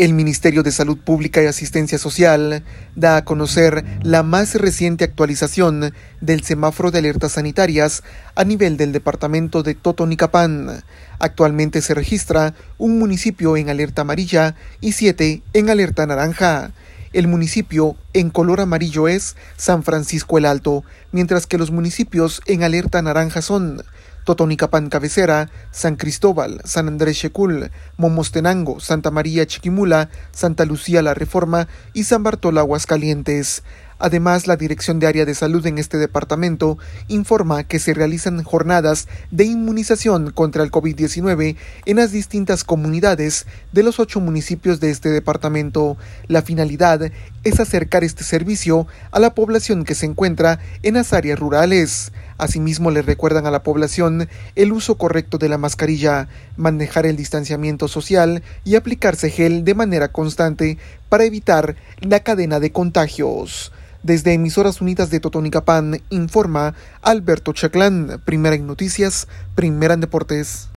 El Ministerio de Salud Pública y Asistencia Social da a conocer la más reciente actualización del semáforo de alertas sanitarias a nivel del departamento de Totonicapán. Actualmente se registra un municipio en alerta amarilla y siete en alerta naranja. El municipio en color amarillo es San Francisco el Alto, mientras que los municipios en alerta naranja son Totonicapán Cabecera, San Cristóbal, San Andrés Checul, Momostenango, Santa María Chiquimula, Santa Lucía La Reforma y San Bartolo Aguascalientes. Además, la Dirección de Área de Salud en este departamento informa que se realizan jornadas de inmunización contra el COVID-19 en las distintas comunidades de los ocho municipios de este departamento. La finalidad es acercar este servicio a la población que se encuentra en las áreas rurales. Asimismo, le recuerdan a la población el uso correcto de la mascarilla, manejar el distanciamiento social y aplicarse gel de manera constante para evitar la cadena de contagios. Desde Emisoras Unidas de Totonicapán informa Alberto Chaclán, primera en noticias, primera en deportes.